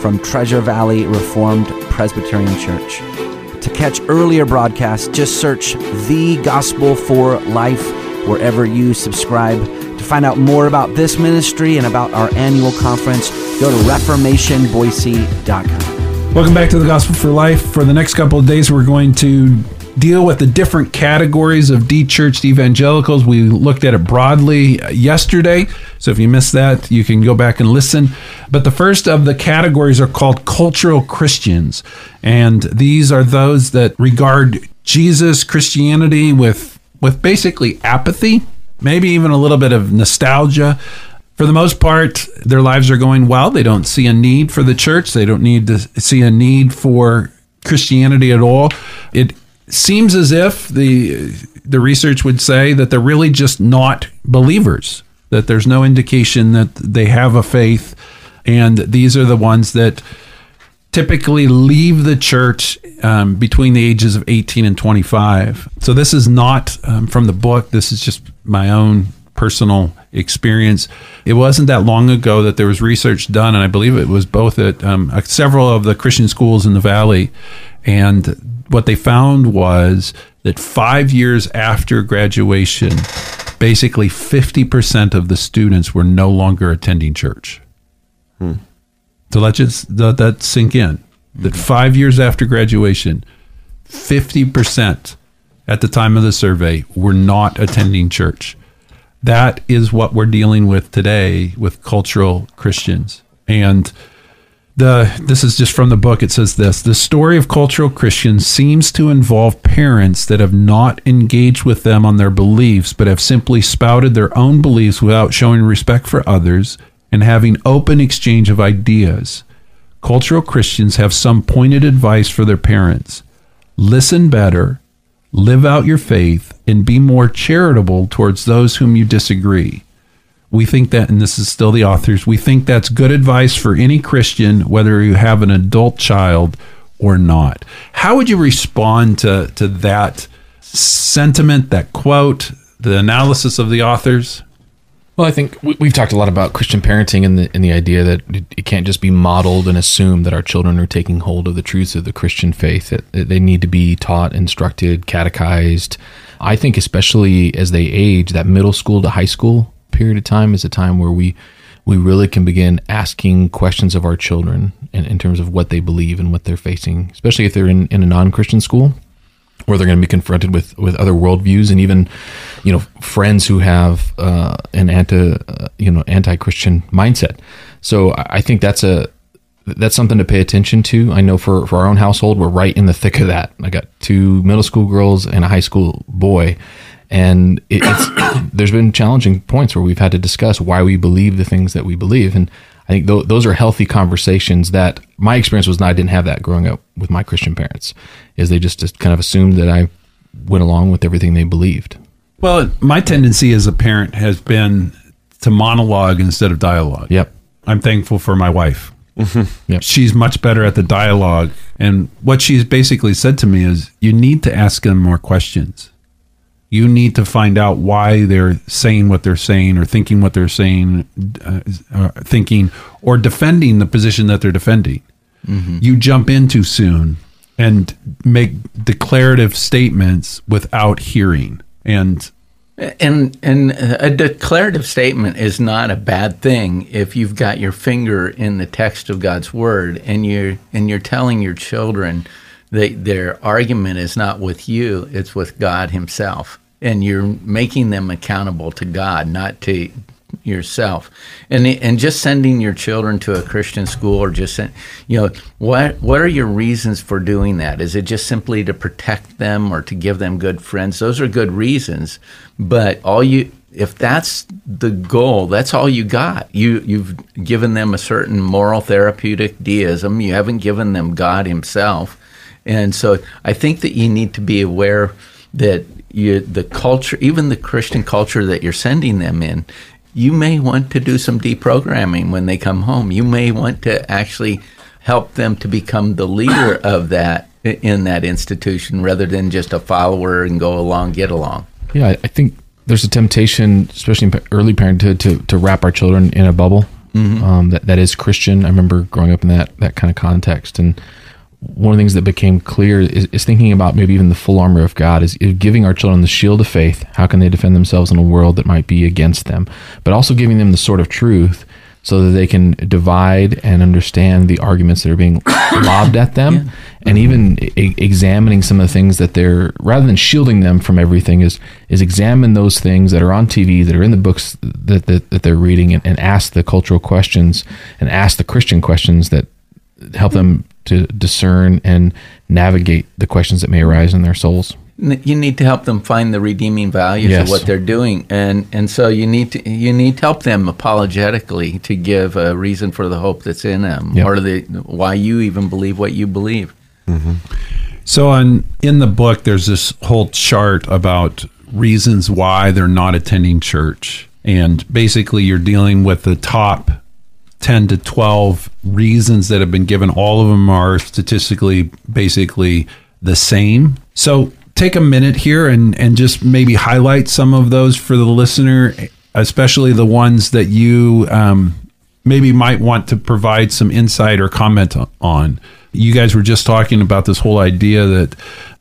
from Treasure Valley Reformed Presbyterian Church. To catch earlier broadcasts, just search The Gospel for Life wherever you subscribe. To find out more about this ministry and about our annual conference, go to reformationboise.com. Welcome back to the Gospel for Life. For the next couple of days, we're going to deal with the different categories of de-churched evangelicals. We looked at it broadly yesterday, so if you missed that, you can go back and listen. But the first of the categories are called cultural Christians, and these are those that regard Jesus, Christianity with with basically apathy, maybe even a little bit of nostalgia. For the most part, their lives are going well. They don't see a need for the church. They don't need to see a need for Christianity at all. It seems as if the the research would say that they're really just not believers. That there's no indication that they have a faith, and these are the ones that typically leave the church um, between the ages of 18 and 25. So this is not um, from the book. This is just my own personal experience. It wasn't that long ago that there was research done, and I believe it was both at um, several of the Christian schools in the valley, and what they found was that five years after graduation, basically 50% of the students were no longer attending church. Hmm. So let just let that sink in. That five years after graduation, 50% at the time of the survey were not attending church. That is what we're dealing with today with cultural Christians. And the this is just from the book. It says this the story of cultural christians seems to involve parents that have not engaged with them on their beliefs but have simply spouted their own beliefs without showing respect for others and having open exchange of ideas. Cultural christians have some pointed advice for their parents. Listen better live out your faith and be more charitable towards those whom you disagree we think that, and this is still the authors, we think that's good advice for any Christian, whether you have an adult child or not. How would you respond to, to that sentiment, that quote, the analysis of the authors? Well, I think we've talked a lot about Christian parenting and the, and the idea that it can't just be modeled and assumed that our children are taking hold of the truths of the Christian faith, that they need to be taught, instructed, catechized. I think, especially as they age, that middle school to high school period of time is a time where we we really can begin asking questions of our children in, in terms of what they believe and what they're facing, especially if they're in, in a non-Christian school where they're going to be confronted with, with other worldviews and even, you know, friends who have uh, an anti, uh, you know, anti-Christian mindset. So I think that's a that's something to pay attention to. I know for for our own household, we're right in the thick of that. I got two middle school girls and a high school boy, and it, it's there's been challenging points where we've had to discuss why we believe the things that we believe and i think th- those are healthy conversations that my experience was not i didn't have that growing up with my christian parents is they just, just kind of assumed that i went along with everything they believed well my tendency as a parent has been to monologue instead of dialogue yep i'm thankful for my wife mm-hmm. yep. She's much better at the dialogue. And what she's basically said to me is you need to ask them more questions you need to find out why they're saying what they're saying or thinking what they're saying, uh, uh, thinking or defending the position that they're defending. Mm-hmm. You jump in too soon and make declarative statements without hearing. And and and a declarative statement is not a bad thing if you've got your finger in the text of God's word and you're and you're telling your children they, their argument is not with you, it's with God Himself. And you're making them accountable to God, not to yourself. And and just sending your children to a Christian school or just you know what what are your reasons for doing that? Is it just simply to protect them or to give them good friends? Those are good reasons, but all you if that's the goal, that's all you got. You you've given them a certain moral therapeutic deism. You haven't given them God Himself, and so I think that you need to be aware that you the culture, even the Christian culture that you're sending them in, you may want to do some deprogramming when they come home. You may want to actually help them to become the leader of that in that institution rather than just a follower and go along, get along. Yeah, I- think there's a temptation, especially in early parenthood, to, to wrap our children in a bubble um, that, that is Christian. I remember growing up in that, that kind of context. And one of the things that became clear is, is thinking about maybe even the full armor of God is, is giving our children the shield of faith. How can they defend themselves in a world that might be against them? But also giving them the sword of truth so that they can divide and understand the arguments that are being lobbed at them and even e- examining some of the things that they're rather than shielding them from everything is is examine those things that are on TV that are in the books that that, that they're reading and, and ask the cultural questions and ask the Christian questions that help them to discern and navigate the questions that may arise in their souls. You need to help them find the redeeming values Yes. of what they're doing, and and so you need to you need to help them apologetically to give a reason for the hope that's in them, Yeah. or the why you even believe what you believe. Mm-hmm. So on in the book, there's this whole chart about reasons why they're not attending church, and basically you're dealing with the top ten to twelve reasons that have been given. All of them are statistically basically the same. So take a minute here and and just maybe highlight some of those for the listener, especially the ones that you um, maybe might want to provide some insight or comment on. You guys were just talking about this whole idea that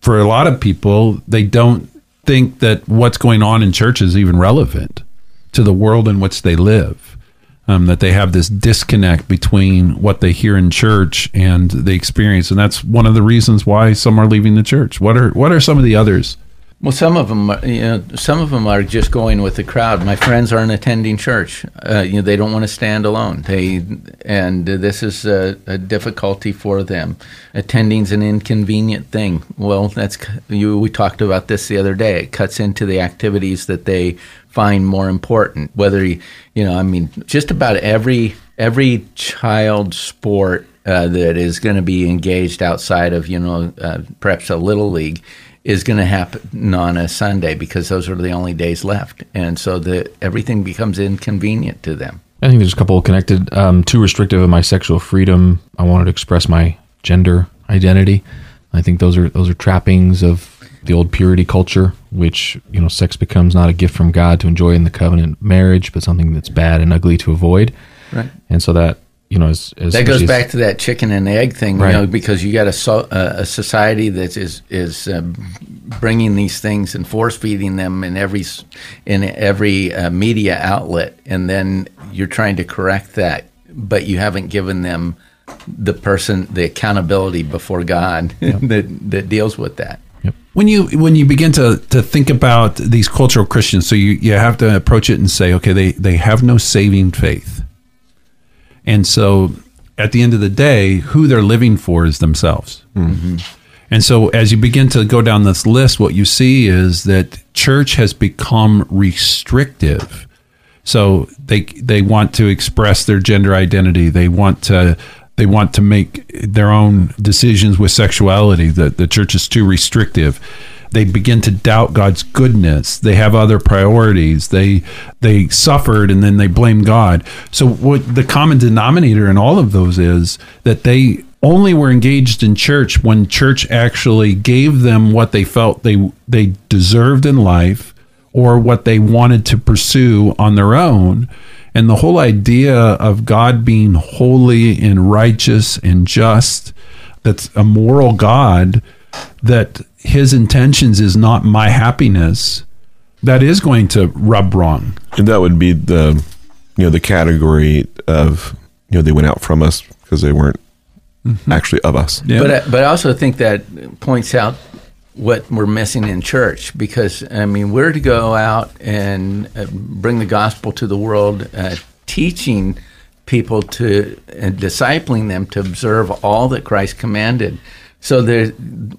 for a lot of people, they don't think that what's going on in church is even relevant to the world in which they live. Um, that they have this disconnect between what they hear in church and the experience, and that's one of the reasons why some are leaving the church. What are what are some of the others? Well, some of them, are, you know, some of them are just going with the crowd. My friends aren't attending church. Uh, you know, they don't want to stand alone. They, and this is a, a difficulty for them. Attending's an inconvenient thing. Well, that's you. We talked about this the other day. It cuts into the activities that they find more important. Whether you, you know, I mean, just about every every child sport uh, that is going to be engaged outside of you know uh, perhaps a little league is going to happen on a Sunday because those are the only days left, and so the everything becomes inconvenient to them. I think there's a couple connected. Um, too restrictive of my sexual freedom. I wanted to express my gender identity. I think those are those are trappings of the old purity culture, which you know, sex becomes not a gift from God to enjoy in the covenant marriage, but something that's bad and ugly to avoid. Right. And so that you know, as, as That goes as- back to that chicken and egg thing, Right. you know, because you got a, so, uh, a society that is is um, bringing these things and force feeding them in every in every uh, media outlet, and then you're trying to correct that, but you haven't given them the person the accountability before God that that deals with that. when you when you begin to to think about these cultural Christians, so you you have to approach it and say, okay, they they have no saving faith, and so at the end of the day, who they're living for is themselves. Mm-hmm. And so as you begin to go down this list, what you see is that church has become restrictive. So they they want to express their gender identity. They want to they want to make their own decisions with sexuality. The the church is too restrictive. They begin to doubt God's goodness. They have other priorities. They they suffered and then they blame God. So what the common denominator in all of those is that they only were engaged in church when church actually gave them what they felt they they deserved in life or what they wanted to pursue on their own. And the whole idea of God being holy and righteous and just, that's a moral God, that his intentions is not my happiness, that is going to rub wrong. And that would be the, you know, the category of, you know, they went out from us because they weren't actually of us. Yeah. But I, but I also think that points out what we're missing in church because I mean we're to go out and uh, bring the gospel to the world, uh, teaching people to and discipling them to observe all that Christ commanded. So there,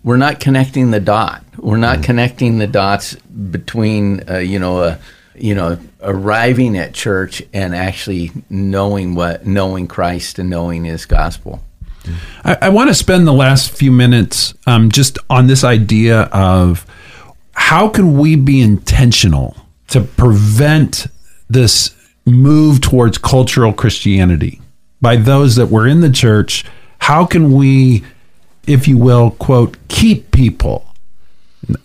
we're not connecting the dot. We're not connecting the dots between uh, you know a, you know, arriving at church and actually knowing what, knowing Christ and knowing His gospel. I, I want to spend the last few minutes um, just on this idea of how can we be intentional to prevent this move towards cultural Christianity by those that were in the church. How can we, if you will, quote, keep people?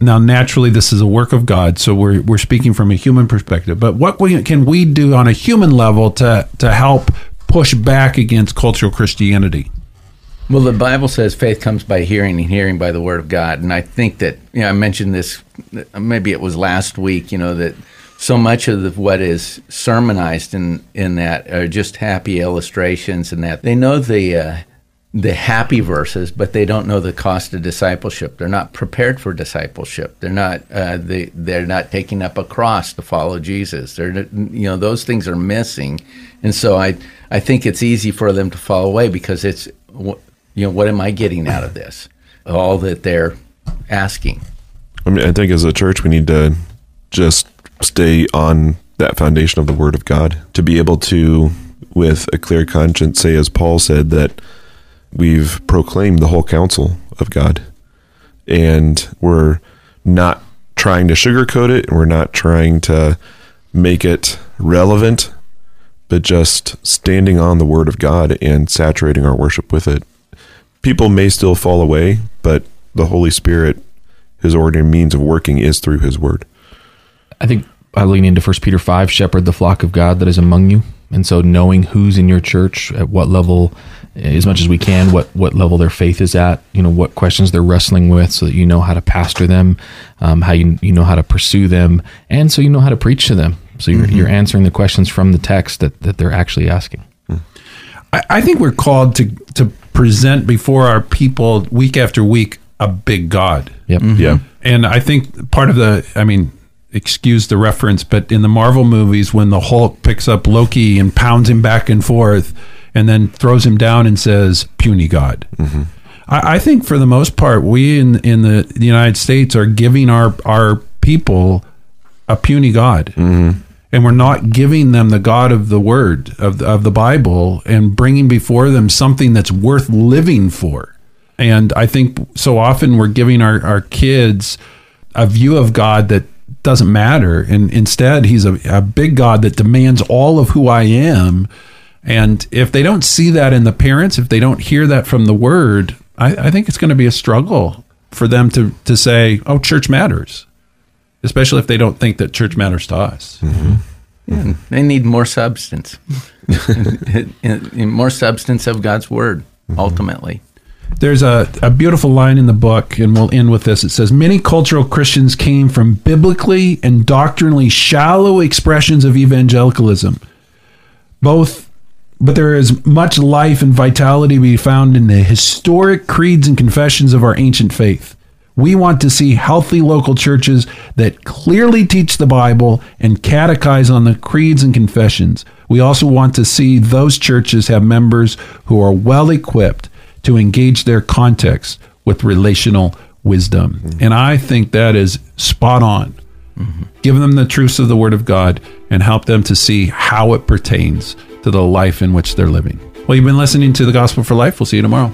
Now, naturally, this is a work of God, so we're, we're speaking from a human perspective. But what we, can we do on a human level to, to help push back against cultural Christianity? Well, the Bible says faith comes by hearing and hearing by the word of God. And I think that, you know, I mentioned this, maybe it was last week, you know, that so much of the, what is sermonized in, in that are just happy illustrations and that they know the, uh, the happy verses, but they don't know the cost of discipleship. They're not prepared for discipleship. They're not uh, they they're not taking up a cross to follow Jesus. They're you know those things are missing, and so I I think it's easy for them to fall away because it's you know what am I getting out of this? All that they're asking. I mean, I think as a church we need to just stay on that foundation of the Word of God to be able to, with a clear conscience, say as Paul said that we've proclaimed the whole counsel of God. And we're not trying to sugarcoat it, we're not trying to make it relevant, but just standing on the word of God and saturating our worship with it. People may still fall away, but the Holy Spirit, his ordinary means of working is through his word. I think I lean into First Peter 5, shepherd the flock of God that is among you. And so knowing who's in your church, at what level as much as we can what what level their faith is at you know what questions they're wrestling with so that you know how to pastor them um, how you you know how to pursue them and so you know how to preach to them. So you're, mm-hmm. you're answering the questions from the text that, that they're actually asking. I, I think we're called to to present before our people week after week a big God. Yep. Mm-hmm. yeah. And I think part of the I mean excuse the reference but in the Marvel movies when the Hulk picks up Loki and pounds him back and forth and then throws him down and says, puny God. Mm-hmm. I, I, think for the most part, we in, in the, the, United States are giving our, our people a puny God. Mm-hmm. And we're not giving them the God of the Word, of the, of the Bible, and bringing before them something that's worth living for. And I think so often we're giving our, our kids a view of God that doesn't matter. And instead, he's a, a big God that demands all of who I am and if they don't see that in the parents, if they don't hear that from the word, I, I think it's going to be a struggle for them to, to say, oh, church matters, especially if they don't think that church matters to us. Mm-hmm. Yeah, they need more substance, more substance of God's word, mm-hmm. ultimately. There's a, a beautiful line in the book, and we'll end with this. It says Many cultural Christians came from biblically and doctrinally shallow expressions of evangelicalism, both but there is much life and vitality to be found in the historic creeds and confessions of our ancient faith. We want to see healthy local churches that clearly teach the Bible and catechize on the creeds and confessions. We also want to see those churches have members who are well equipped to engage their context with relational wisdom. Mm-hmm. And I think that is spot on. Mm-hmm. Give them the truths of the Word of God and help them to see how it pertains to the life in which they're living. Well, you've been listening to the Gospel for Life. We'll see you tomorrow.